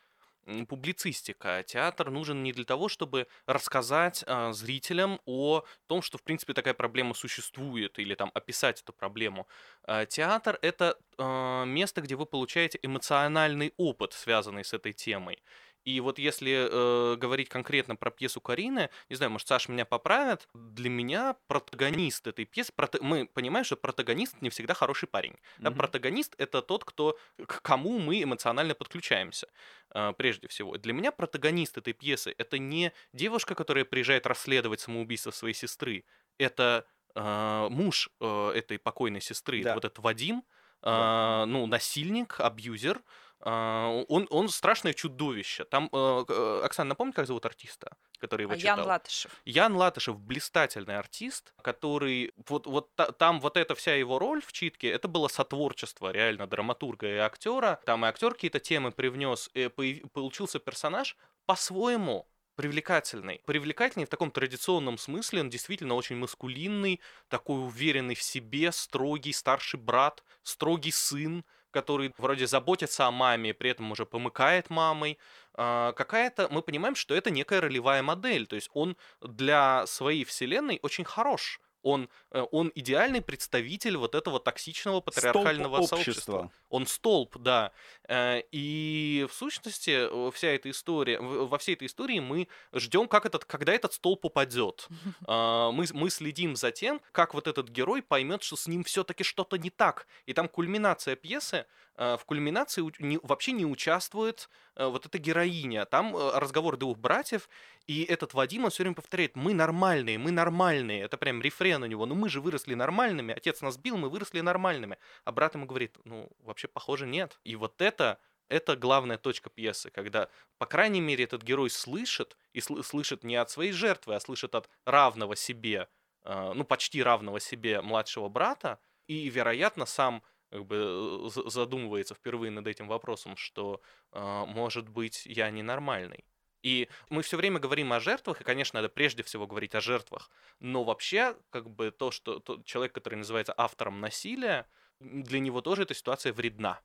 публицистика. Театр нужен не для того, чтобы рассказать э, зрителям о том, что, в принципе, такая проблема существует, или там описать эту проблему. Э, театр — это э, место, где вы получаете эмоциональный опыт, связанный с этой темой. И вот если э, говорить конкретно про пьесу Карины, не знаю, может, Саша меня поправит, для меня протагонист этой пьесы, прото... мы понимаем, что протагонист не всегда хороший парень. Mm-hmm. Да, протагонист — это тот, кто, к кому мы эмоционально подключаемся, э, прежде всего. Для меня протагонист этой пьесы — это не девушка, которая приезжает расследовать самоубийство своей сестры, это э, муж э, этой покойной сестры, да. вот этот Вадим, э, ну, насильник, абьюзер, он, он страшное чудовище. Там, э, э, Оксана, напомни, как зовут артиста, который его читал? Ян Латышев. Ян Латышев блистательный артист, который... Вот, вот там вот эта вся его роль в читке, это было сотворчество реально драматурга и актера. Там и актер какие-то темы привнес, и получился персонаж по-своему привлекательный. Привлекательный в таком традиционном смысле, он действительно очень маскулинный, такой уверенный в себе, строгий старший брат, строгий сын, который вроде заботится о маме, при этом уже помыкает мамой. А, какая-то, мы понимаем, что это некая ролевая модель, то есть он для своей вселенной очень хорош он, э, он идеальный представитель вот этого токсичного патриархального столб сообщества. Общества. Он столб, да. Э, и в сущности э, вся эта история, во всей этой истории мы ждем, как этот, когда этот столб упадет. Мы, мы следим за тем, как вот этот герой поймет, что с ним все-таки что-то не так. И там кульминация пьесы, в кульминации вообще не участвует вот эта героиня. Там разговор двух братьев, и этот Вадим, он все время повторяет, мы нормальные, мы нормальные. Это прям рефрен у него. Ну мы же выросли нормальными, отец нас бил, мы выросли нормальными. А брат ему говорит, ну вообще похоже нет. И вот это это главная точка пьесы, когда, по крайней мере, этот герой слышит, и сл- слышит не от своей жертвы, а слышит от равного себе, э, ну, почти равного себе младшего брата, и, вероятно, сам как бы задумывается впервые над этим вопросом, что, э, может быть, я ненормальный. И мы все время говорим о жертвах, и, конечно, надо прежде всего говорить о жертвах. Но вообще, как бы то, что тот человек, который называется автором насилия, для него тоже эта ситуация вредна.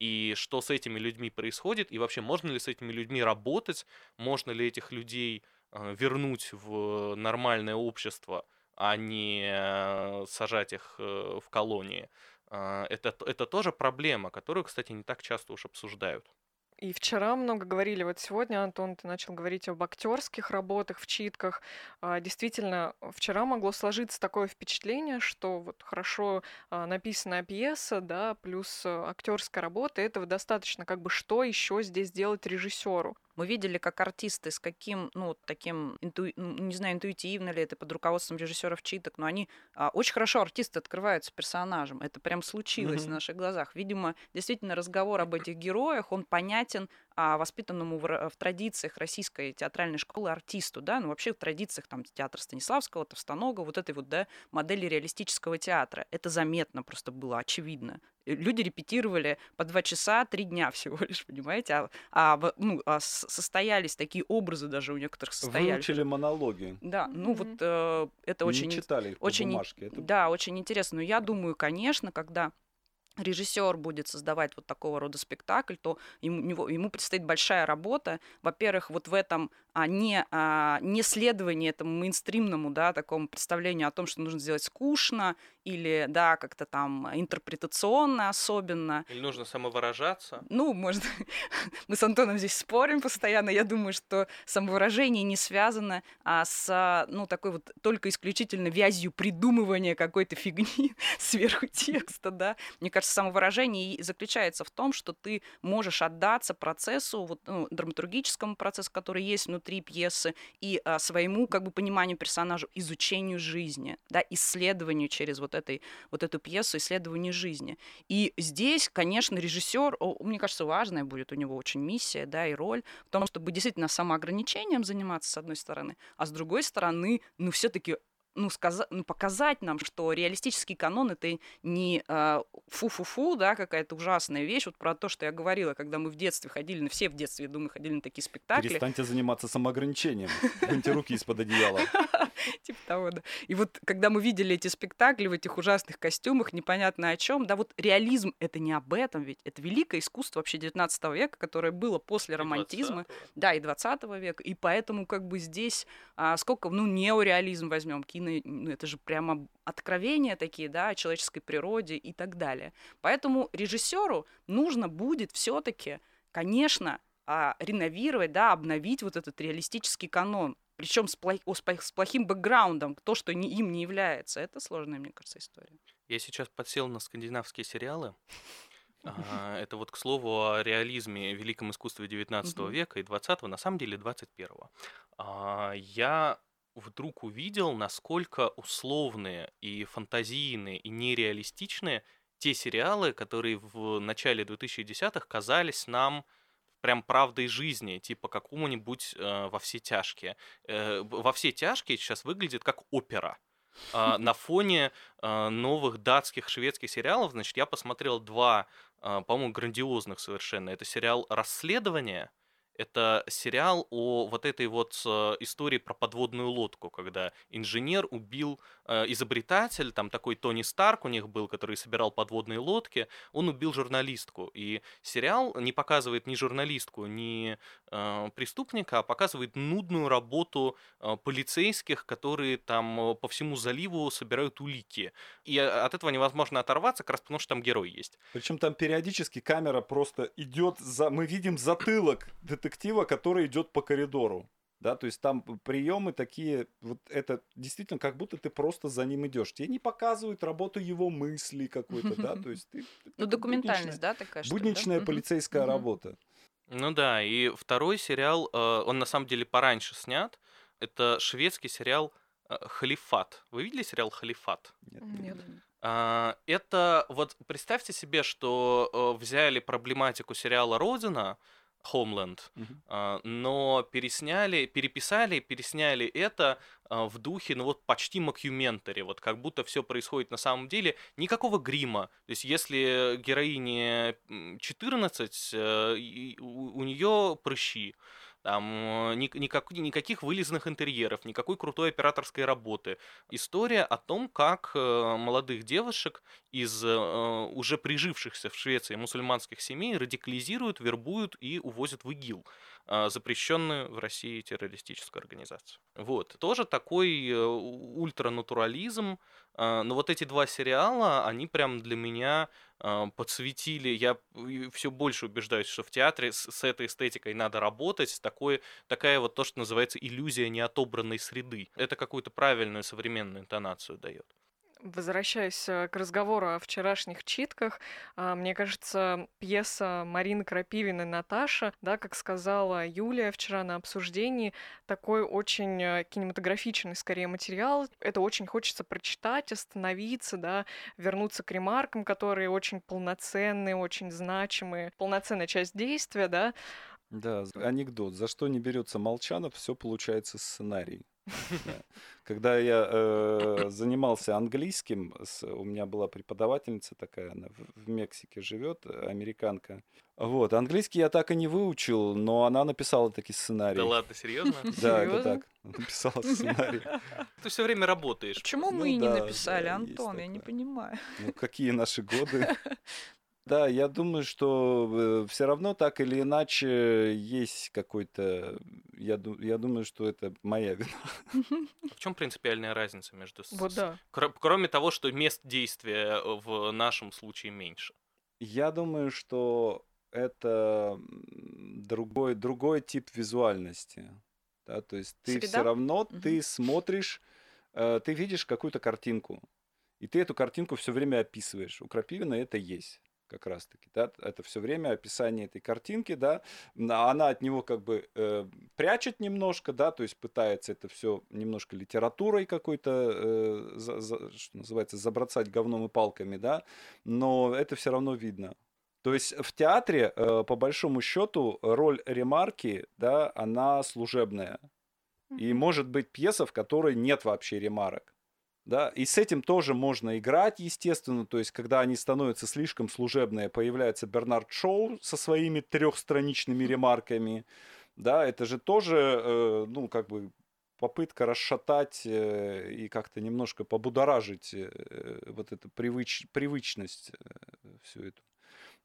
И что с этими людьми происходит, и вообще можно ли с этими людьми работать, можно ли этих людей э, вернуть в нормальное общество, а не э, сажать их э, в колонии. Это, это тоже проблема, которую, кстати, не так часто уж обсуждают. И вчера много говорили, вот сегодня, Антон, ты начал говорить об актерских работах, в читках. А, действительно, вчера могло сложиться такое впечатление, что вот хорошо а, написанная пьеса, да, плюс а, актерская работа, этого достаточно. Как бы что еще здесь делать режиссеру? Мы видели, как артисты с каким, ну, таким, инту... Не знаю, интуитивно ли это под руководством режиссеров читок, но они а, очень хорошо артисты открываются персонажем. Это прям случилось mm-hmm. на наших глазах. Видимо, действительно разговор об этих героях, он понятен а, воспитанному в, в традициях российской театральной школы артисту, да, ну вообще в традициях там театра Станиславского, Товстонога, вот этой вот, да, модели реалистического театра. Это заметно просто было, очевидно. Люди репетировали по два часа, три дня всего лишь, понимаете? А, а, ну, а состоялись такие образы даже у некоторых состоялись. Выучили монологи. Да, ну mm-hmm. вот э, это очень... Не читали их очень, по бумажке. Это... Да, очень интересно. Но я думаю, конечно, когда режиссер будет создавать вот такого рода спектакль, то ему, ему предстоит большая работа. Во-первых, вот в этом а не, а, не следование этому мейнстримному, да, такому представлению о том, что нужно сделать скучно или, да, как-то там интерпретационно особенно. Или нужно самовыражаться. Ну, может, мы с Антоном здесь спорим постоянно. Я думаю, что самовыражение не связано а, с, ну, такой вот только исключительно вязью придумывания какой-то фигни сверху текста, да. Мне кажется, самовыражение и заключается в том, что ты можешь отдаться процессу, вот, ну, драматургическому процессу, который есть внутри внутри пьесы и а, своему как бы пониманию персонажа, изучению жизни, да, исследованию через вот, этой, вот эту пьесу, исследованию жизни. И здесь, конечно, режиссер, мне кажется, важная будет у него очень миссия, да, и роль в том, чтобы действительно самоограничением заниматься, с одной стороны, а с другой стороны, ну, все-таки ну, сказа- ну, показать нам, что реалистический канон это не э, фу-фу-фу, да, какая-то ужасная вещь. Вот про то, что я говорила, когда мы в детстве ходили, ну, все в детстве, я думаю, ходили на такие спектакли. Перестаньте заниматься самоограничением. Выньте руки из-под одеяла. Типа того, да. И вот когда мы видели эти спектакли в этих ужасных костюмах, непонятно о чем, да, вот реализм это не об этом, ведь. Это великое искусство вообще 19 века, которое было после романтизма, да, и 20 века, и поэтому как бы здесь а, сколько, ну, неореализм возьмем, кино, ну, это же прямо откровения такие, да, о человеческой природе и так далее. Поэтому режиссеру нужно будет все-таки, конечно, а, реновировать, да, обновить вот этот реалистический канон, причем с, плох, с плохим бэкграундом, то, что не, им не является. Это сложная, мне кажется, история. Я сейчас подсел на скандинавские сериалы. А, это вот к слову о реализме, великом искусстве 19 века и 20 на самом деле 21 а, Я вдруг увидел, насколько условные и фантазийные и нереалистичные те сериалы, которые в начале 2010-х казались нам прям правдой жизни, типа какому-нибудь э, во все тяжкие. Э, во все тяжкие сейчас выглядит как опера. Э, на фоне э, новых датских, шведских сериалов, значит, я посмотрел два, э, по-моему, грандиозных совершенно. Это сериал «Расследование», это сериал о вот этой вот э, истории про подводную лодку, когда инженер убил изобретатель, там такой Тони Старк у них был, который собирал подводные лодки, он убил журналистку. И сериал не показывает ни журналистку, ни э, преступника, а показывает нудную работу э, полицейских, которые там э, по всему заливу собирают улики. И э, от этого невозможно оторваться, как раз потому что там герой есть. Причем там периодически камера просто идет за... Мы видим затылок детектива, который идет по коридору. Да, то есть там приемы такие, вот это действительно как будто ты просто за ним идешь. Тебе не показывают работу его мыслей какой-то, да, то есть ты... Ну, документальность, да, такая что Будничная полицейская работа. Ну да, и второй сериал, э, он на самом деле пораньше снят, это шведский сериал э, «Халифат». Вы видели сериал «Халифат»? Нет. Нет. А, это вот представьте себе, что э, взяли проблематику сериала «Родина», Homeland, uh-huh. но пересняли, переписали, пересняли это а, в духе, ну вот почти макюментари, вот как будто все происходит на самом деле, никакого грима. То есть если героине 14, э, у нее прыщи, там э, никак, никаких вылезных интерьеров, никакой крутой операторской работы. История о том, как э, молодых девушек из э, уже прижившихся в Швеции мусульманских семей радикализируют, вербуют и увозят в ИГИЛ, запрещенную в России террористическую организацию. Вот. Тоже такой ультранатурализм, а, но вот эти два сериала, они прям для меня а, подсветили. Я все больше убеждаюсь, что в театре с, с этой эстетикой надо работать. Такое, такая вот то, что называется иллюзия неотобранной среды. Это какую-то правильную современную интонацию дает. Возвращаясь э, к разговору о вчерашних читках, а, мне кажется, пьеса Марины Крапивиной «Наташа», да, как сказала Юлия вчера на обсуждении, такой очень э, кинематографичный, скорее, материал. Это очень хочется прочитать, остановиться, да, вернуться к ремаркам, которые очень полноценные, очень значимые, полноценная часть действия, да. Да, анекдот. За что не берется Молчанов, все получается сценарий. Когда я э, занимался английским, с, у меня была преподавательница такая, она в, в Мексике живет, американка. Вот, английский я так и не выучил, но она написала такие сценарии. Да ладно, серьезно? Да, это так. Написала сценарий. Ты все время работаешь. Почему мы ну, не написали, Антон? Я не понимаю. Ну, какие наши годы? Да, я думаю, что э, все равно так или иначе есть какой-то... Я, я думаю, что это моя вина. В чем принципиальная разница между... Вот да. Кроме того, что мест действия э, в нашем случае меньше. Я думаю, что это другой, другой тип визуальности. Да? То есть ты все равно, угу. ты смотришь, э, ты видишь какую-то картинку, и ты эту картинку все время описываешь. У Крапивина это есть как раз-таки, да, это все время описание этой картинки, да, она от него как бы э, прячет немножко, да, то есть пытается это все немножко литературой какой-то, э, за, за, что называется, забросать говном и палками, да, но это все равно видно. То есть в театре, э, по большому счету, роль ремарки, да, она служебная. И может быть пьеса, в которой нет вообще ремарок. Да, и с этим тоже можно играть, естественно. То есть, когда они становятся слишком служебные, появляется Бернард Шоу со своими трехстраничными ремарками. Да, это же тоже, э, ну, как бы попытка расшатать э, и как-то немножко побудоражить э, вот эту привыч, привычность всю эту.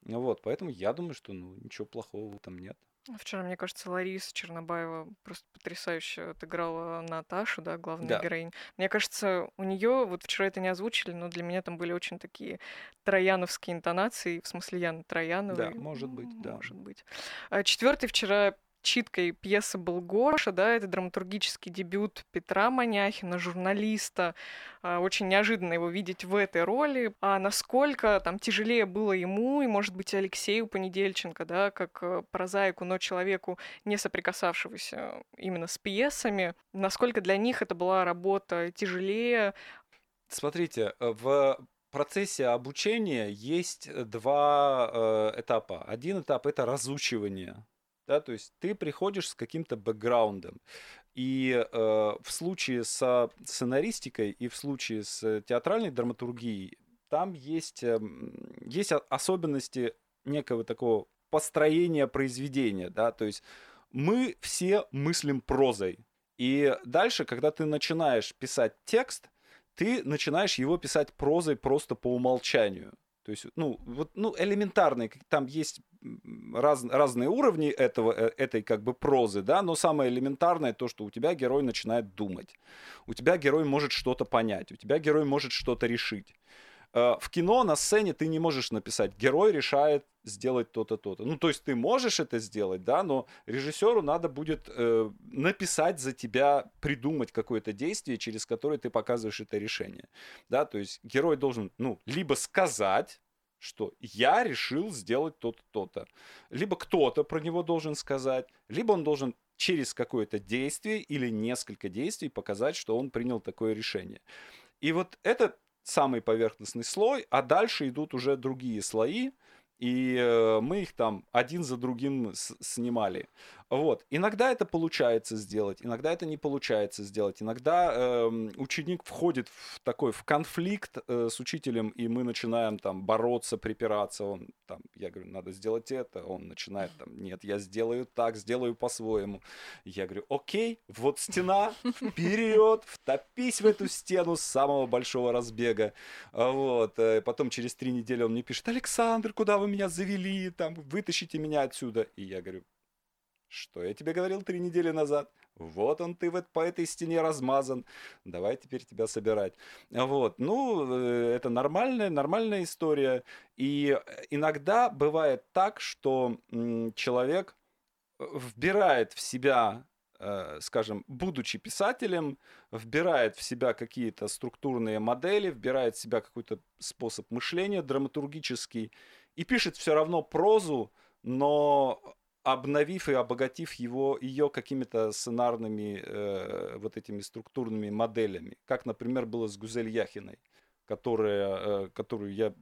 Вот, поэтому я думаю, что ну, ничего плохого там нет. Вчера, мне кажется, Лариса Чернобаева просто потрясающе отыграла Наташу, да, главную Да. героиню. Мне кажется, у нее, вот вчера это не озвучили, но для меня там были очень такие трояновские интонации, в смысле Яны Трояновой. Да, может быть, М, да. Может быть. А Четвертый вчера читкой пьесы был Гоша, да, это драматургический дебют Петра Маняхина, журналиста. А, Очень неожиданно его видеть в этой роли. А насколько там тяжелее было ему и, может быть, Алексею Понедельченко, да, как э, прозаику, но человеку, не соприкасавшегося именно с пьесами, насколько для них это была работа тяжелее. Смотрите, э, в процессе обучения есть два э, этапа. Один этап это разучивание. Да, то есть ты приходишь с каким-то бэкграундом. И э, в случае со сценаристикой и в случае с театральной драматургией там есть, эм, есть особенности некого такого построения произведения. Да? То есть мы все мыслим прозой. И дальше, когда ты начинаешь писать текст, ты начинаешь его писать прозой просто по умолчанию. То есть, ну, вот, ну, элементарные, там есть раз- разные уровни этого, э, этой как бы прозы, да, но самое элементарное то, что у тебя герой начинает думать, у тебя герой может что-то понять, у тебя герой может что-то решить. Э, В кино на сцене ты не можешь написать, герой решает сделать то-то, то-то. Ну, то есть ты можешь это сделать, да, но режиссеру надо будет э, написать за тебя, придумать какое-то действие, через которое ты показываешь это решение. Да, то есть герой должен, ну, либо сказать, что я решил сделать то-то, то-то. Либо кто-то про него должен сказать, либо он должен через какое-то действие или несколько действий показать, что он принял такое решение. И вот это самый поверхностный слой, а дальше идут уже другие слои, и э, мы их там один за другим снимали. Вот. Иногда это получается сделать, иногда это не получается сделать. Иногда эм, ученик входит в такой в конфликт э, с учителем, и мы начинаем там бороться, припираться. Он там, я говорю, надо сделать это. Он начинает там, нет, я сделаю так, сделаю по-своему. Я говорю, окей, вот стена, вперед, втопись в эту стену с самого большого разбега. Вот. э, Потом через три недели он мне пишет, Александр, куда вы меня завели? Там, вытащите меня отсюда. И я говорю, что я тебе говорил три недели назад? Вот он ты вот по этой стене размазан. Давай теперь тебя собирать. Вот. Ну, э, это нормальная, нормальная история. И иногда бывает так, что человек э, вбирает в себя, э, скажем, будучи писателем, вбирает в себя какие-то структурные модели, вбирает в себя какой-то способ мышления драматургический и пишет все равно прозу, но обновив и обогатив его, ее какими-то сценарными э, вот этими структурными моделями. Как, например, было с Гузель Яхиной, которая, э, которую я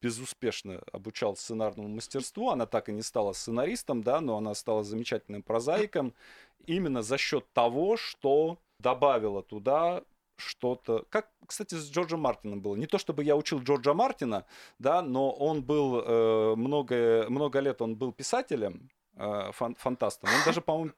безуспешно обучал сценарному мастерству. Она так и не стала сценаристом, да, но она стала замечательным прозаиком именно за счет того, что добавила туда что-то. Как, кстати, с Джорджем Мартином было. Не то чтобы я учил Джорджа Мартина, да, но он был э, много, много лет он был писателем, фан- фантастом. Он даже, по-моему,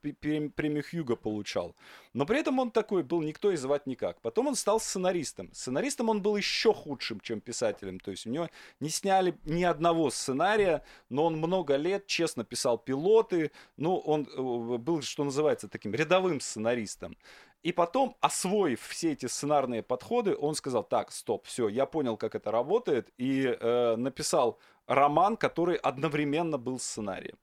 премию Хьюга получал. Но при этом он такой был никто и звать никак. Потом он стал сценаристом. Сценаристом он был еще худшим, чем писателем. То есть у него не сняли ни одного сценария, но он много лет честно писал пилоты. Ну, он э, был, что называется, таким рядовым сценаристом. И потом, освоив все эти сценарные подходы, он сказал, так, стоп, все, я понял, как это работает, и э, написал роман, который одновременно был сценарием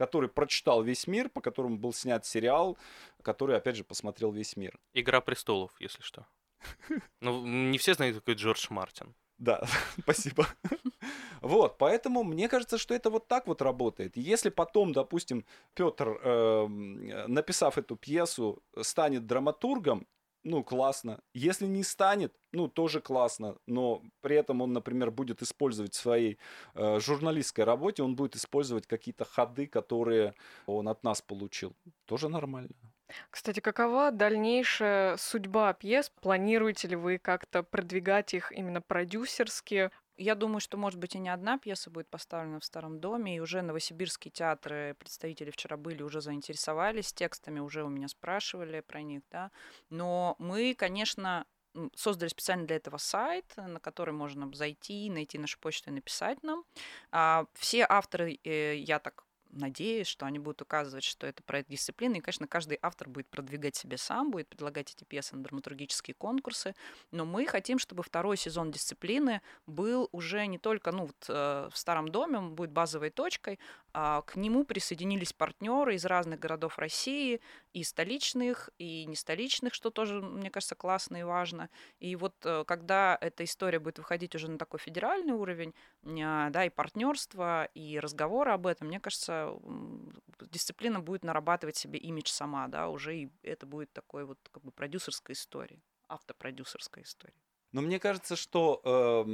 который прочитал весь мир, по которому был снят сериал, который, опять же, посмотрел весь мир. Игра престолов, если что. Ну, не все знают, какой Джордж Мартин. Да, спасибо. Вот, поэтому мне кажется, что это вот так вот работает. Если потом, допустим, Петр, написав эту пьесу, станет драматургом, ну, классно. Если не станет, ну, тоже классно. Но при этом он, например, будет использовать в своей э, журналистской работе, он будет использовать какие-то ходы, которые он от нас получил. Тоже нормально. Кстати, какова дальнейшая судьба пьес? Планируете ли вы как-то продвигать их именно продюсерски? Я думаю, что, может быть, и не одна пьеса будет поставлена в Старом доме, и уже новосибирские театры, представители вчера были, уже заинтересовались текстами, уже у меня спрашивали про них, да. Но мы, конечно, создали специально для этого сайт, на который можно зайти, найти нашу почту и написать нам. А все авторы, э, я так надеюсь, что они будут указывать, что это проект дисциплины. И, конечно, каждый автор будет продвигать себе сам, будет предлагать эти пьесы на драматургические конкурсы. Но мы хотим, чтобы второй сезон дисциплины был уже не только ну, вот, э, в Старом доме, он будет базовой точкой, а к нему присоединились партнеры из разных городов России, и столичных, и не столичных, что тоже, мне кажется, классно и важно. И вот э, когда эта история будет выходить уже на такой федеральный уровень, а, да, и партнерство, и разговоры об этом, мне кажется, дисциплина будет нарабатывать себе имидж сама, да, уже и это будет такой вот как бы продюсерская история, автопродюсерская история. Но мне кажется, что э,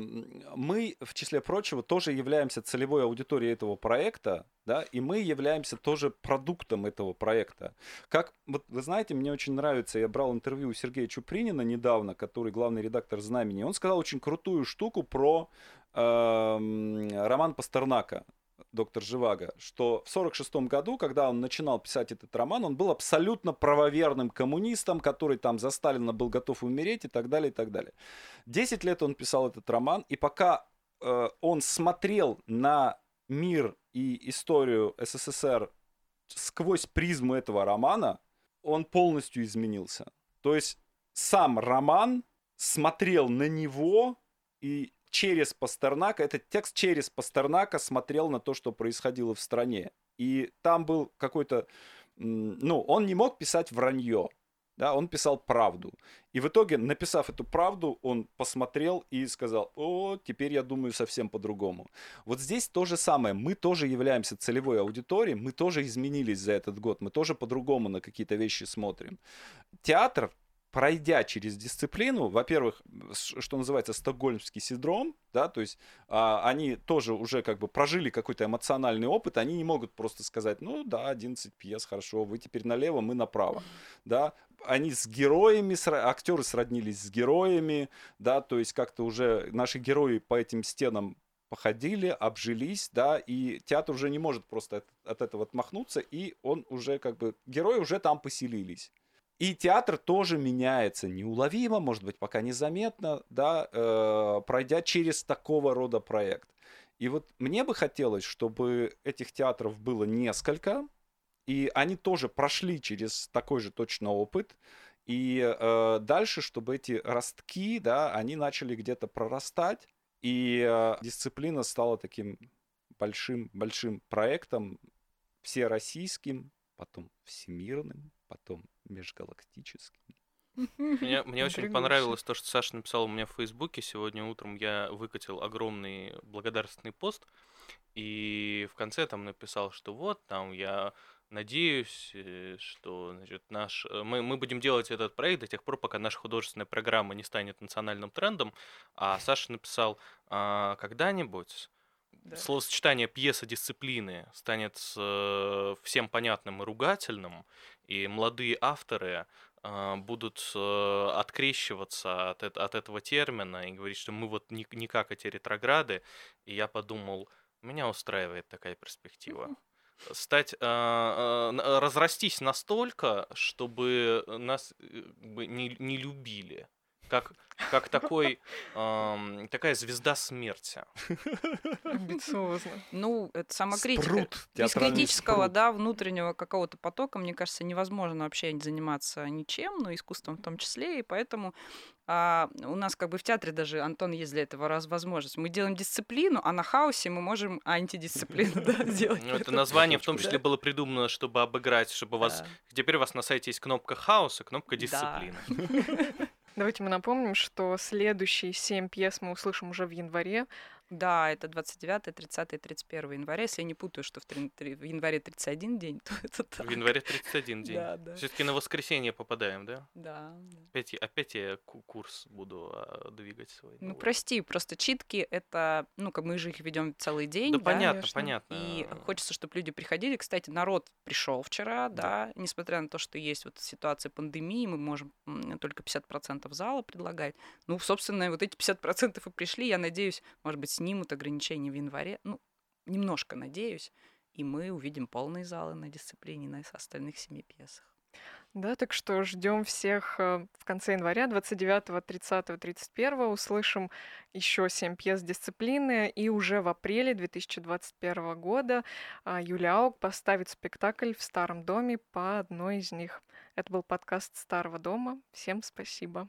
мы, в числе прочего, тоже являемся целевой аудиторией этого проекта, да, и мы являемся тоже продуктом этого проекта. Как, вот вы знаете, мне очень нравится, я брал интервью у Сергея Чупринина недавно, который главный редактор «Знамени», он сказал очень крутую штуку про э, роман Пастернака доктор Живаго, что в 1946 году, когда он начинал писать этот роман, он был абсолютно правоверным коммунистом, который там за Сталина был готов умереть и так далее, и так далее. Десять лет он писал этот роман, и пока э, он смотрел на мир и историю СССР сквозь призму этого романа, он полностью изменился. То есть сам роман смотрел на него и через Пастернака, этот текст через Пастернака смотрел на то, что происходило в стране. И там был какой-то... Ну, он не мог писать вранье. Да, он писал правду. И в итоге, написав эту правду, он посмотрел и сказал, о, теперь я думаю совсем по-другому. Вот здесь то же самое. Мы тоже являемся целевой аудиторией, мы тоже изменились за этот год, мы тоже по-другому на какие-то вещи смотрим. Театр пройдя через дисциплину, во-первых, что называется стокгольмский синдром, да, то есть а, они тоже уже как бы прожили какой-то эмоциональный опыт, они не могут просто сказать, ну да, 11 пьес, хорошо, вы теперь налево, мы направо, да, они с героями, актеры сроднились с героями, да, то есть как-то уже наши герои по этим стенам походили, обжились, да, и театр уже не может просто от, от этого отмахнуться, и он уже как бы, герои уже там поселились. И театр тоже меняется неуловимо, может быть, пока незаметно, да, э, пройдя через такого рода проект. И вот мне бы хотелось, чтобы этих театров было несколько, и они тоже прошли через такой же точно опыт, и э, дальше, чтобы эти ростки, да, они начали где-то прорастать, и э, дисциплина стала таким большим-большим проектом, всероссийским, потом всемирным, потом межгалактическим. Мне, мне очень понравилось то, что Саша написал у меня в Фейсбуке. Сегодня утром я выкатил огромный благодарственный пост. И в конце там написал, что вот, там я надеюсь, э, что значит, наш, э, мы, мы будем делать этот проект до тех пор, пока наша художественная программа не станет национальным трендом. А Саша написал, а, когда-нибудь да. словосочетание пьеса дисциплины станет э, всем понятным и ругательным, и молодые авторы э, будут э, открещиваться от, от этого термина и говорить, что мы вот не, как эти ретрограды. И я подумал, меня устраивает такая перспектива. Стать, разрастись настолько, чтобы нас не, не любили как, как такой, эм, такая звезда смерти. Амбициозно. Ну, это самокритика. Спрут, Без критического, спрут. да, внутреннего какого-то потока, мне кажется, невозможно вообще заниматься ничем, но искусством в том числе, и поэтому а, у нас как бы в театре даже, Антон, есть для этого раз возможность. Мы делаем дисциплину, а на хаосе мы можем антидисциплину да, сделать. Ну, это название в том числе было придумано, чтобы обыграть, чтобы у вас... Теперь у вас на сайте есть кнопка хаоса, кнопка дисциплины. Давайте мы напомним, что следующие семь пьес мы услышим уже в январе. Да, это 29, 30 и 31 января. Если я не путаю, что в, три- три- в январе 31 день, то это так. В январе 31 день. Да, да. Все-таки на воскресенье попадаем, да? Да, да. Опять, опять я ку- курс буду а, двигать свой. Ну, новый. прости, просто читки это, ну, как мы же их ведем целый день, Да, да, понятно, конечно. понятно. И хочется, чтобы люди приходили. Кстати, народ пришел вчера, да. несмотря на то, что есть вот ситуация пандемии, мы можем только 50% зала предлагать. Ну, собственно, вот эти 50% и пришли. Я надеюсь, может быть, снимут ограничения в январе. Ну, немножко надеюсь. И мы увидим полные залы на дисциплине на остальных семи пьесах. Да, так что ждем всех э, в конце января, 29, 30, 31. Услышим еще 7 пьес дисциплины. И уже в апреле 2021 года а, Юлия Аук поставит спектакль в Старом доме по одной из них. Это был подкаст Старого дома. Всем спасибо.